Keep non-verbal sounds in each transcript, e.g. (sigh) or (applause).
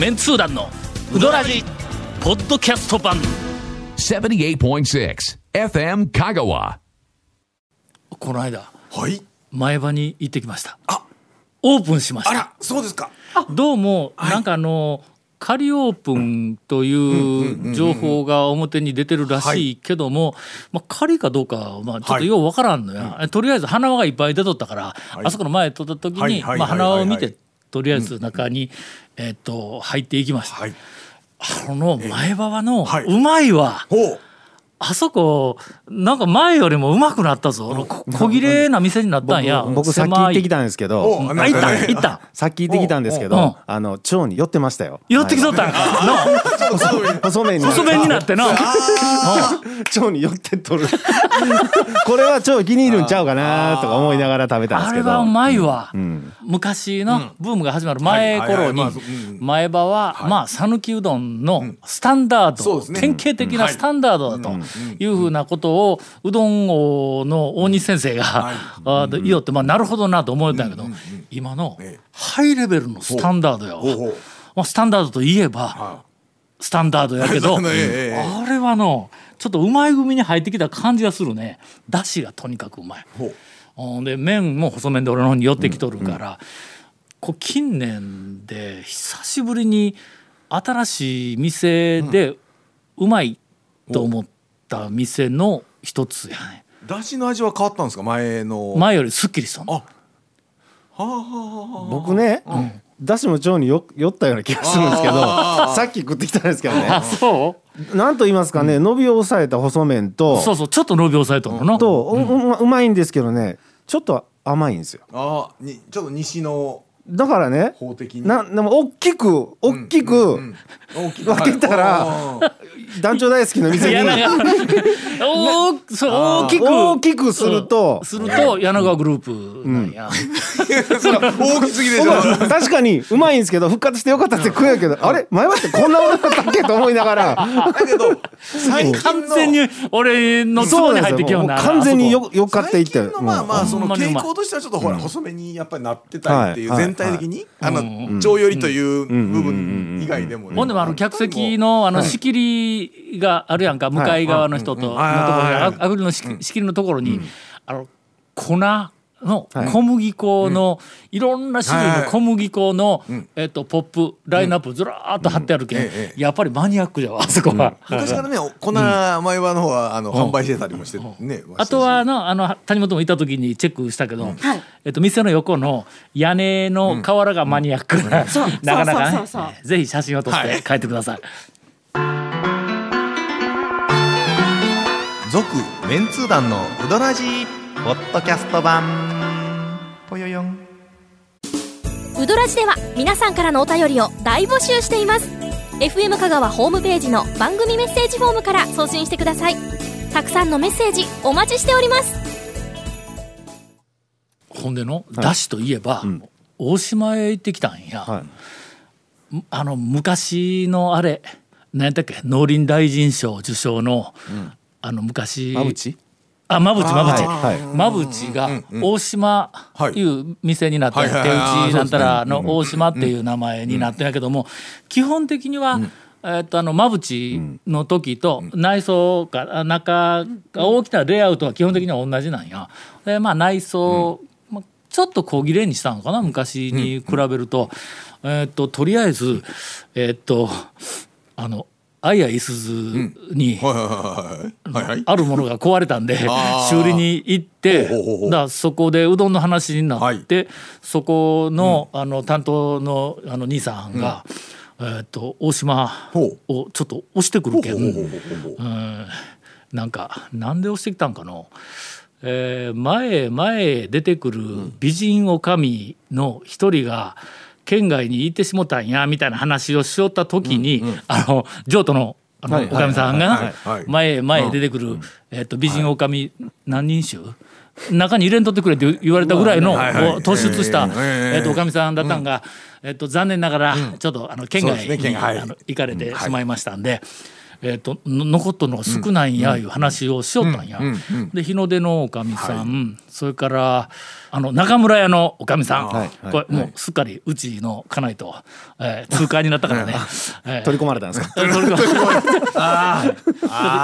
メンツー団のウドラジポッドキャスト版。78.6 FM Kagawa. この間はい。前場に行ってきました。あ。オープンしました。あら、そうですか。どうもなんかあの仮オープンという情報が表に出てるらしいけども、まあ、仮かどうかはまあちょっとようわからんのや、とりあえず花輪がいっぱい出とったから、あそこの前撮った時に、はい。はい。まあ、はい。はい。花輪を見てとりあえず中に、えっと入っていきました。はい。あの前場はの、はいうまいわほう。あそこなんか前よりもうまくなったぞ。こ小切れな店になったんや。僕さっき行ってきたんですけど。おあ行った行った。さっき (laughs) 行ってきたんですけどあの腸に寄ってましたよ。寄ってきとったん細麺に細麺になってな。腸に寄って取る。(laughs) これは腸気に入るんちゃうかなとか思いながら食べたんですけど。あれはうまいわ、ん。昔のブームが始まる前頃に前場はまあ讃岐うどんのスタンダード、典型的なスタンダードだというふうなことをうどん王の大西先生が、あで言おって、まあ、なるほどなと思えたんやけど、今のええ。ハイレベルのスタンダードやわまあ、スタンダードといえばスタンダードやけど、(laughs) あれはのちょっとうまい組に入ってきた感じがするね。だしがとにかくうまい。で麺も細麺で俺の方に寄ってきとるから、こう近年で久しぶりに新しい店でうまいと思った店の一つやね。だしの味は変わったんですか、前の。前よりすっきりしとんの。あはあ、はあは僕ねだしも腸によ寄ったような気がするんですけどさっき食ってきたんですけどあねそう。なんと言いますかね伸びを抑えた細麺とそうそうちょっと伸び抑えとんのな。とうううまいんですけどねちょっと甘いんですよ。あ。ああ、に、ちょっと西のだからね法的に。なでも大きく大きく分けたらはい団長大好きの店に。(laughs) そう大きく。大きくすると。すると柳川グループなんや、(laughs) 大きすぎでしょ。確かにうまいんですけど復活してよかったって食うんやけどあれ？前はってこんなものだったっけと思いながら。だけど。完全に俺のツボに入ってきような完全によよかっていって最近のまあまあその傾向としてはちょっとほら細めにやっぱりなってたりっていうはい全体的に？あの腸寄りという部分以外でも。ねほんでもあの客席のあの仕切りがあるやんか向かい側の人とのところはいはい。はいあアクリルの仕仕切りのところにあの粉の小麦粉のいろんな種類の小麦粉のえっとポップラインナップずらーっと貼ってあるけんええやっぱりマニアックじゃわあそこは。昔からね粉前はの方はあの販売してたりもしてねあとはあのあの谷本もいた時にチェックしたけど、えっと、店の横の屋根の瓦がマニアックな、(laughs) なかなかねぜひ写真を撮って帰ってください。続メンツー団のウドラジーポッドキャスト版。ぽよよん。ウドラジでは皆さんからのお便りを大募集しています。FM 香川ホームページの番組メッセージフォームから送信してください。たくさんのメッセージお待ちしております。ほんでの、だしといえば、大島へ行ってきたんや、はい。あの昔のあれ何やったっけ？農林大臣賞受賞の、あの昔。まぶちあまぶちまぶち、はい。まぶちが大島い。う店になって、手打ちなんたらの大島っていう名前になってんやけども、基本的には、えっとあのまぶちの時と内装か中が大きなレイアウトは基本的には同じなんや。でまあ内装、まあちょっと小切れにしたのかな昔に比べると、えっととりあえずえっとあのあいやいすずに、あるものが壊れたんで修理に行ってだそこでうどんの話になって、そこの,、あの担当のあの兄さんが、えー、と大島ほをちょっと押してくるけん、なんかなんで押してきたんかの、えー前へ前へ出てくる美人女将の一人が県外に行ってしもたんやみたいな話をしよった時に、あの譲渡のあの、はいおかみさんがはいはいはい。前へ前へ出てくる、えっと美人女将何人衆？中に入れんとってくれって言われたぐらいのはいはいこう突出した、えとおかみさんだったんが、えっと残念ながらちょっとあの県外に、行かれてしまいましたんで。えー、との残っとるのが少ないんやいう話をしよったんや。で日の出のおかみさん、それからあの中村屋のおかみさん、はい。これもうすっかりうちの家内と、えー通過になったからね。えー。取り込まれたんですか？(laughs) それが (laughs) あ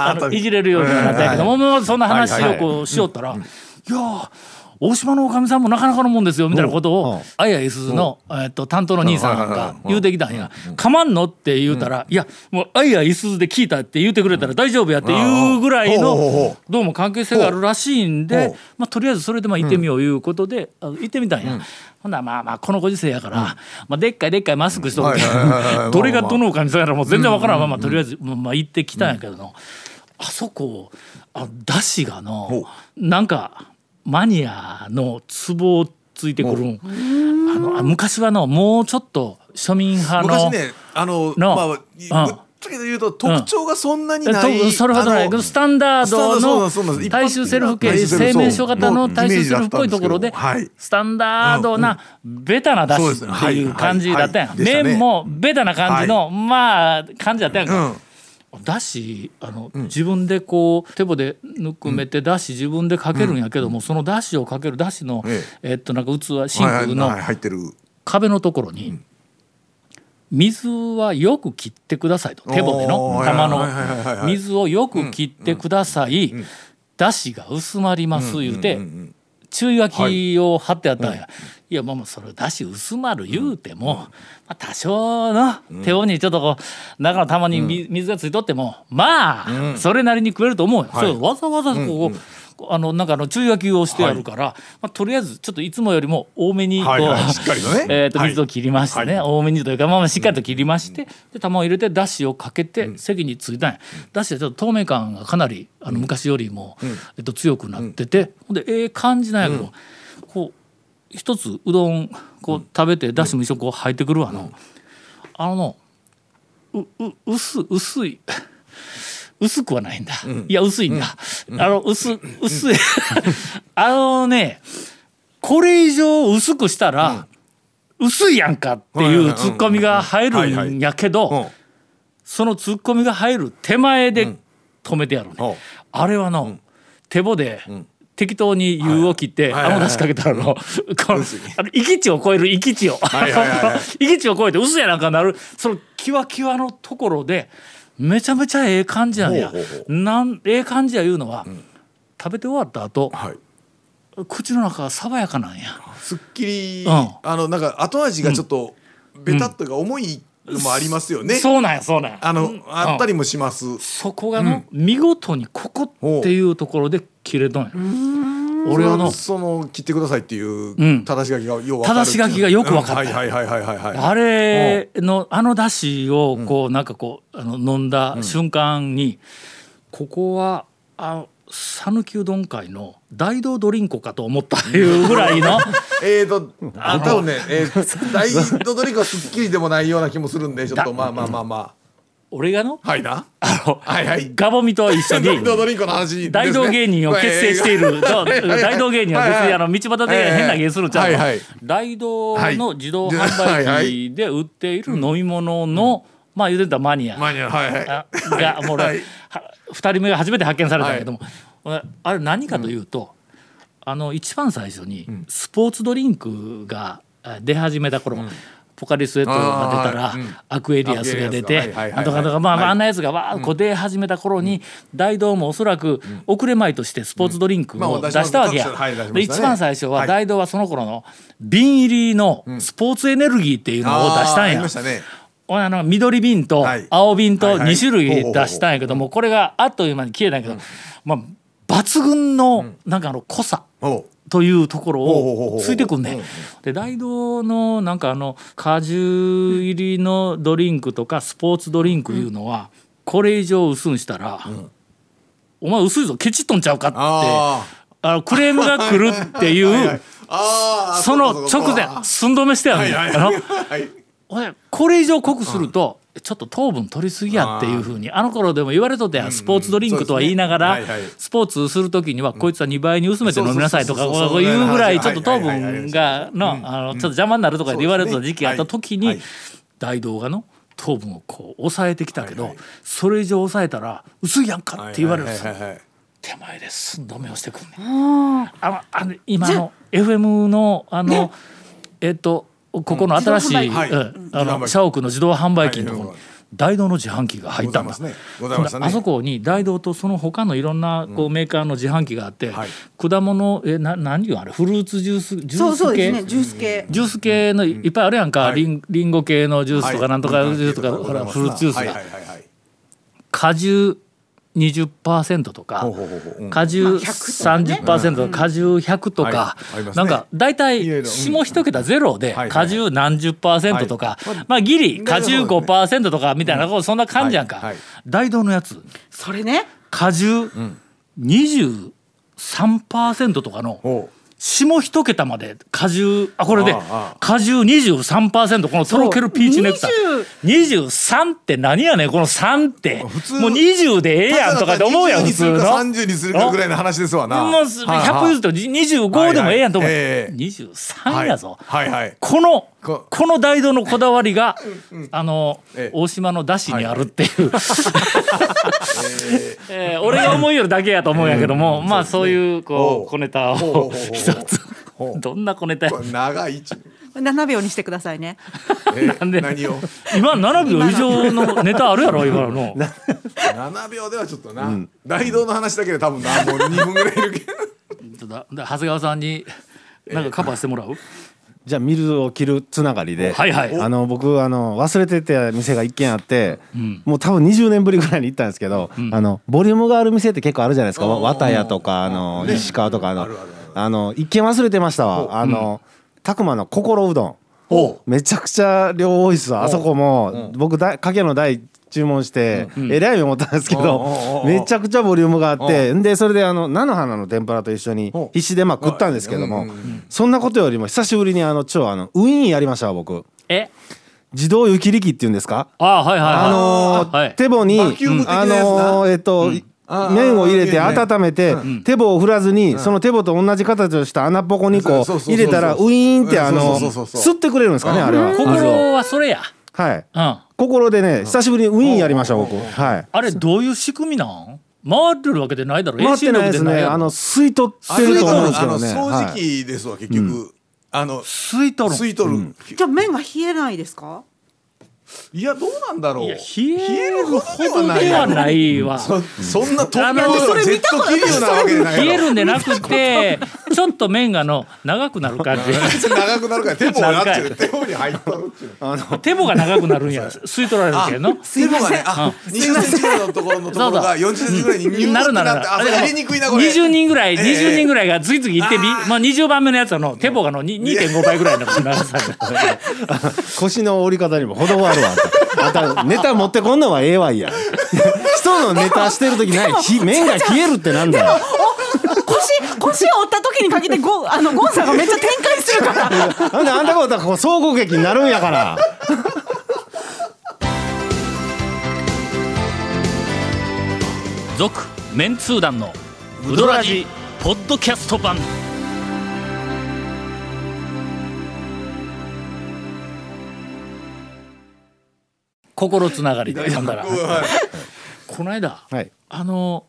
あのいじれるようになったけども、もうそんな話をこうしよったら「いやー大島のおかみさんもなかなかのもんですよ」みたいなことうん。をあやいすの、えっと担当の兄さんが言うてきたんや「かまんの?」って言うたら「いやもうあやいすで聞いたって言うてくれたら大丈夫や」っていうぐらいのどうも関係性があるらしいんほでうまあとりあえずそれでまあ行ってみよういうことであ行ってみたんや。ほんならまあまあこのご時世やから、まあ、でっかいでっかいマスクしとくけ (laughs) どれがどのおかみさんやらもう全然わからんままとりあえず、まあまあ、行ってきたんやけどの、あそこあだしがのなんかマニアのツボをついてくるん。あのあ昔はのもうちょっと庶民派の。昔ねあのの。まあうと特徴がそんなにえない、とそれほどないあのスタンダードの大衆セルフ系一般的な製麺所型の大衆セルフっぽいところでスタンダードなベタなだしそうですね。っていう感じだったやん。麺もベタな感じのまあ感じだったやんか。うんだしあの、自分でこう手棒でぬくめてだし自分でかけるんやけども、そのだしをかけるだしの、ええ。っとなんか器シンはいクのはい入ってる。壁のところに、水はよく切ってくださいと手棒での玉の。水をよく切ってください、だしが薄まります言うて、注意書きを貼ってあったんや、い。やまあまあそれだし薄まる言うても、まあ、多少の手をにちょっとこう中の玉にみ水がついとってもまあそれなりに食えると思うよ、そうわざわざこう、あのなんかあの注意書きをしてあるから、まあ、とりあえずちょっといつもよりも多めにこう、はいはい (laughs) しっかりとね。えーとはい。水を切りましてね、多めにというか、まあ、まあしっかりと切りまして、で玉を入れてだしをかけて席についたんや、だしはちょっと透明感がかなりあの昔よりも、えっと、強くなってて、ほんでええ感じなんやけど、こう一つうどんこう食べてだしも一緒にこう入ってくるわの、あのうう薄薄い薄くはないんだ、いや薄いんだ、あの薄薄い。(laughs) あのねこれ以上薄くしたら、薄いやんかっていうツッコミが入るんやけど、うん。そのツッコミが入る手前で止めてやるね、あれはの、手棒で、適当に湯を切って、あの出しかけたらの、あの域地を超える域地を、いはいはいは域 (laughs) 地を超えて薄やなんかなる。そのキワキワのところでめちゃめちゃええ感じなんや。ほうほうほなんええ感じやいうのは、食べて終わった後はい。口の中が爽やかなんや。すっきり、うん。あのなんか後味がちょっとベタっというか重いのもありますよね、そうなんやそうなんや。あの、うん。あったりもします、そこがの、見事にここっていうところで切れとんや俺はのその切ってくださいっていううん。正し書きがよう分かる正し書きがよく分かった。うん。はいはいはいはいはい。はいあれのあのだしをこうなんかこうあの飲んだ瞬間にここはあ讃岐うどん会の大道ドリンコかと思ったいうぐらいの (laughs) えーとあ多分ね、えー、大ドドリコはすっきりでもないような気もするんでちょっとまあまあまあま俺がの？あはいな。あのはいはい。ガボミと一緒に。大 (laughs) ドドリンコの話ですね。大道芸人を結成している、大道芸人は別にあの道端で変な芸するんちゃうのはいはい。大道の自動販売機で売っている飲み物の、まあ言うてたらマニア。マニア。はいはい。あがもう俺、はい。は二人目が初めて発見されたけども、俺あれ何かというと、あの一番最初にスポーツドリンクがあ出始めた頃、ポカリスエットが出たら、アクエリアスが出てなんとかとかまあ、まあんなやつがわーこう出始めた頃に、大道もおそらく遅れ前としてスポーツドリンクを出したわけや。一番最初ははい。大道はその頃の瓶入りのスポーツエネルギーっていうのを出したんや。あの緑瓶とはい。青瓶とはいはい。2種類出したんやけどもこれがあっという間に消えたんやけど、まあ抜群のなんかあの濃さというところをついてくんね。ん。で大道のなんかあの果汁入りのドリンクとかスポーツドリンクいうのはこれ以上薄んしたら、お前薄いぞケチっとんちゃうかってああのクレームが来るっていうはいその直前か寸止めしてや。んねん。これ以上濃くすると、ちょっと糖分取りすぎやっていうふうにあの頃でも言われとったやんスポーツドリンクとは言いながら、スポーツする時にはこいつは2倍に薄めて飲みなさいとかこういうぐらいちょはいっと糖分がのあのちょっと邪魔になるとか言われてた時期あった時に大道がの糖分をこう抑えてきたけど、それ以上抑えたら薄いやんかって言われるんですよ。手前で寸止めをしてくんねん。あのあの今の FM のあのえっとここの新しい、うん。あはい。の社屋の自動販売機。のところにはい。大道の自販機が入ったんだ。ね。ね。あそこに大道とその他のいろんなこうメーカーの自販機があって、はい。果物えな何いうあれフルーツジュース？ジュース系？ね。ジュース系。ジュース系のいっぱいあるやんか、はい。リンリンゴ系のジュースとかはい。なんとかジュースとか、ござい。フルーツジュースが、はい。はい。はい。はい。果汁20%とか果汁30%とか果汁100とかなんか大体下一桁ゼロではい果汁何十パーセントとかまあギリ果汁5%とかみたいなそんな感じやんか。大道のやつ。それね。果汁23%とかのほ下一桁まで果汁あこれで果汁23%このとろけるピーチネクタイ。23って何やねんこの3って。もう普通20でええやんとかって思うやん普通の。30にするかぐらいの話ですわな。もう100譲って25でもええやんと思う、はいはい。ええ。23やぞ、はい。はいこのここの大道のこだわりが、(laughs) あの、ええ。大島のだしにあるっていう、(laughs) えー俺が思いよるだけやと思うんやけども、まあそういうこほう。う小ネタを一つ。どんな小ネタ長い7秒にしてくださいね。えなんで？何を？今7秒以上のネタあるやろ今の。7秒ではちょっとな。大道の話だけで多分なもう2分ぐらいいるけど。(laughs) だだ長谷川さんになんかカバーしてもらう、じゃあミルを切るつながりで、はいはい。あの僕あの忘れてた店が一軒あって、もう多分20年ぶりぐらいに行ったんですけど、あのボリュームがある店って結構あるじゃないですか。綿屋とかあの西川とかあのあの一軒忘れてましたわ。あの拓磨の心うどん。ほめちゃくちゃ量多いっすわあそこも。僕だかけの台注文してえらい思ったんですけどめちゃくちゃボリュームがあってん。でそれであの菜の花の天ぷらと一緒にお必死でまあ食ったんですけどもうんうんそんなことよりも久しぶりにあの超あのウィーンやりましたわ僕。え？自動湯切り機っていうんですか？あはいはいはい。あのーはい。手棒にあのーえっとあー麺を入れて温めて手棒を振らずにその手棒と同じ形をした穴っぽこにこそう入れたらウィーンってあの吸ってくれるんですかねあれは。心はそれや。はい。うん。心でね久しぶりにウィーンやりました僕。はい。あれどういう仕組みなん？回ってるわけでないだろ。回ってないですね。あの吸い取ってると思うんですけどね。あの掃除はい。機ですわ結局。あの吸い取る。ん吸い取る。じゃあ麺が冷えないですか？いやどうなんだろう。冷えるほ冷えるどではないわ。そそんな突あのジェット気流なわけじゃない冷えるんでなくてちょっと麺がの長くなる感じ。(laughs) 長くなるから手棒がなってる。手棒に入っとるっていう。手棒が長くなるんや。吸い取られるけどの。手棒がねあ20センチぐらいのところのところが40センチぐらいにニューってなるなるなってあそれ入れにくいなこれ。20人ぐらいええ。20人ぐらいが次々行ってまあ20番目のやつはの手棒がのに2.5倍ぐらいの長さ (laughs) 腰の折り方にも程があるわ。あんたあんたネタ持ってこんのはええわいや。人のネタしてる時ない。ひ麺が冷えるってなんだよ。腰腰を折った時にかけてゴあのゴンさんがめっちゃ展開するから。なんであんたことはこう総合劇になるんやから。続メンツー団のウドラジポッドキャスト版心つながりでな。んだら。こ (laughs) の間はい。あの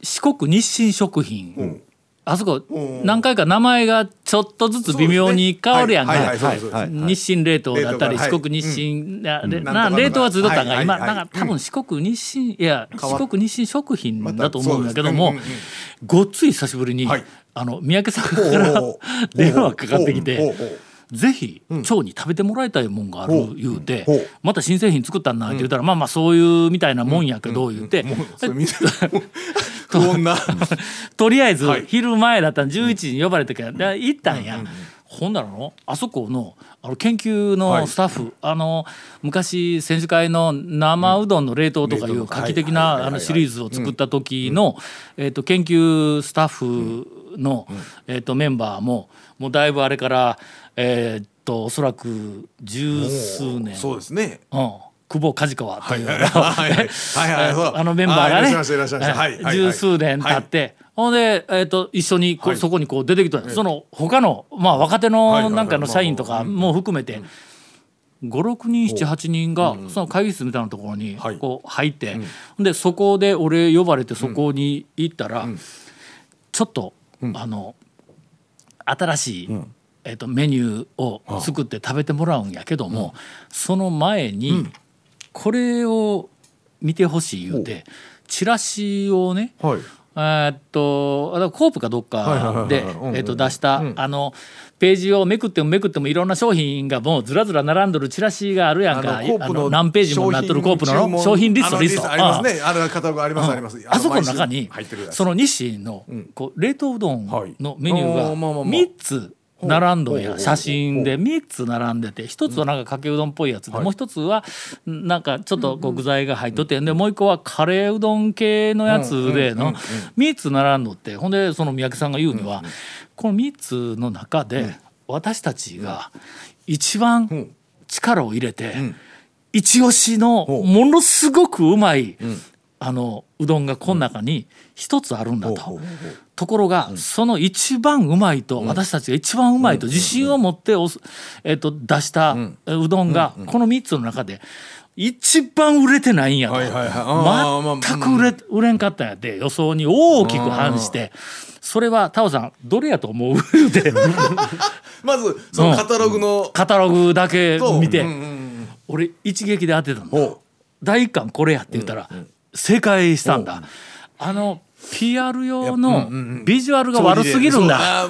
四国日清食品、あそこ何回か名前がちょっとずつ微妙に変わるやんか、日清冷凍だったり、四国日清、あれなんな。冷凍はずっとったんが、今はいはいはい。なんか多分四国日清いや四国日清食品だと思うんだけどまも、ごっつい久しぶりに、はい。あの三宅さんから (laughs) 電話かかってきてぜひ蝶に食べてもらいたいもんがある言うてほう。また新製品作ったんなって言ったらまあまあそういうみたいなもんやけど言うて。(laughs) (laughs) とりあえずはい。昼前だったら11時に呼ばれてからで行ったんや。ほんならのあそこのあの研究のスタッフ、あの昔選手会の生うどんの冷凍とかいう画期的はいはい。はい。はい。なあのシリーズを作った時の、えっと研究スタッフの、えっとメンバーももうだいぶあれからえー、っとおそらく十数年。そうですね、うん、久保梶川というあのメンバーがね十数年経って、ほんで、えー、と一緒にこ、そこにこう出てきた、その他のまあ若手のなんかの社員とかも含めて。56人78人がその会議室みたい。なところにこう入って、でそこで俺呼ばれてそこに行ったら、ちょっと、あの新しい。えっとメニューを作って食べてもらうんやけども、その前に、これを見てほしい言うてチラシをねはい。えーっとコープかどっかで出した、あのページをめくってもめくってもいろんな商品がもうずらずら並んどるチラシがあるやんか。あのコープのあの何ページもなっとるコープの商品リスト。リストありますね。あれカタログありますあります。あそこの中にその日清のこう冷凍うどんのメニューがーまあまあまあ。3つ並んどんや。写真で3つ並んでて1つはなんかかけうどんっぽいやつでもう1つはなんかちょっとこう具材が入っとってでもう1個はカレーうどん系のやつでの3つ並んどってほんでその三宅さんが言うにはこの3つの中で私たちが一番力を入れて一押しのものすごくうまいあのうどんがこの中に一つあるんだと。ところが、その一番うまいと、私たちが一番うまいと自信を持っておす、えっと出したうどんが、この3つの中で一番売れてないんやと、全く売れ売れんかったんやって予想に大きく反して。それはタオさんどれやと思う？(laughs) まずそのカタログの。カタログだけ見て、うんうんうん俺一撃で当てたんだ。ほ第一巻これやって言ったら正解したんだ、あの PR 用のビジュアルが悪すぎるんだ。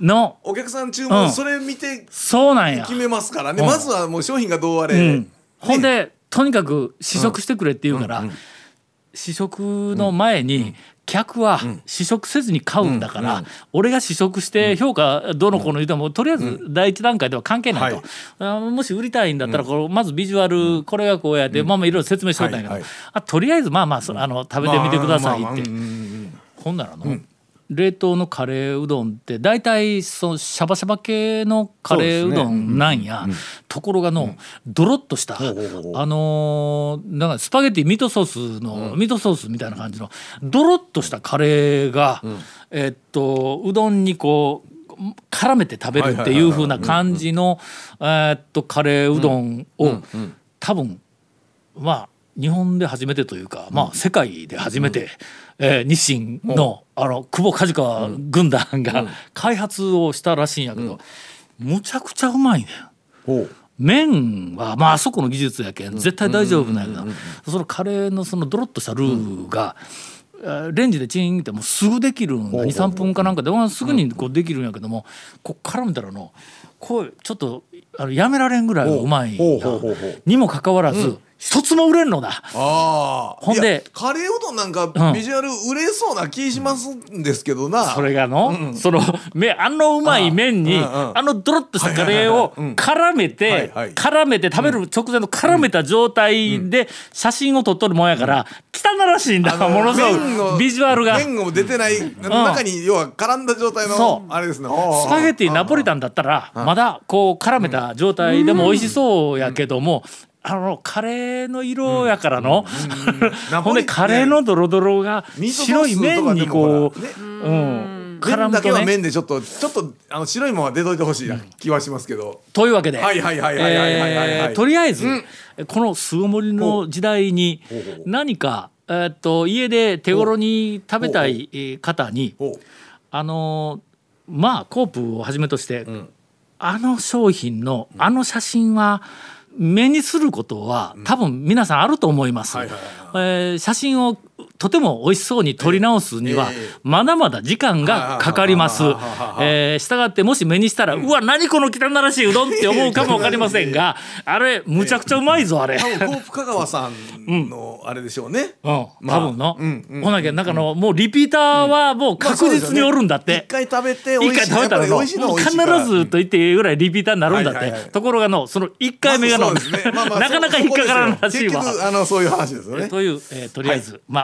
のお客さん注うん。文それ見てそうなんや。決めますからね。うん。まずはもう商品がどうあれ。うん、ほんでとにかく試食してくれって言うから、試食の前に客は試食せずに買うんだから、俺が試食して評価どうのこうの言うても、とりあえず第一段階では関係ないと、あもし売りたいんだったらこれまずビジュアルこれがこうやって、まあまあいろいろ説明しとったんやけど、とりあえずまあまあそあの食べてみてくださいって。ほんならの、冷凍のカレーうどんって大体そのシャバシャバ系のカレーうどんなんや、ところがの、ドロッとした、あのーなんかスパゲティミートソースの、ミートソースみたいな感じのドロッとしたカレーが、えっとうどんにこう絡めて食べるっていう風な感じのえっとカレーうどんを、多分まあ日本で初めてというか、まあ世界で初めて、えー日清のあの久保梶川軍団が開発をしたらしいんやけど、むちゃくちゃうまいねん。麺はまああそこの技術やけん絶対大丈夫なんやけどそのカレーのそのドロッとしたルーが、えーレンジでチンってもうすぐできるんだ。23分かなんかで、まあすぐにこうできるんやけどもこう絡めたらのこうちょっとあのやめられんぐらいうまいにもかかわらず、一つも売れんのだ。ああほんでカレーうどんなんかうん。ビジュアル売れそうな気しますんですけどな、それがの、そのめあのうまい麺にうんうん。あのドロッとしたカレーを絡めて、絡めて食べる直前の絡めた状態で写真を撮っとるもんやから、汚らしいんだ、ものすごくビジュアルが。麺も出てない中に要は絡んだ状態そのう。あれですね。スパゲティナポリタンだったらまだこう絡めた状態でも美味しそうやけども、あのカレーの色やからの、(laughs) ほんでカレーのドロドロが白い麺にこう、ね、うん、絡むだけは麺でちょっとちょっとあの白いもんは出といてほしい気はしますけど。というわけで。とりあえず、この巣ごもりの時代に何か、えっと家で手頃に食べたい方にあのまあコープをはじめとして、あの商品のあの写真は。うん目にすることは多分皆さんあると思います。えー写真をとても美味しそうに撮り直すにはええ。まだまだ時間がかかります。えーしたがってもし目にしたら、うわ何この汚らしいうどんって思うかもわかりませんがあれむちゃくちゃうまいぞあれ。多分コープ香川さんのあれでしょうね、多分の、ほなきゃなんかのもうリピーターはもう確実におるんだって、一回食べて美一回食べたらもう必ずと言っていいぐらいリピーターになるんだって、ところがのその1回目がの、なかなか引っかからんらしいわあのそういう話ですよね。という、えーとりあえず、まあ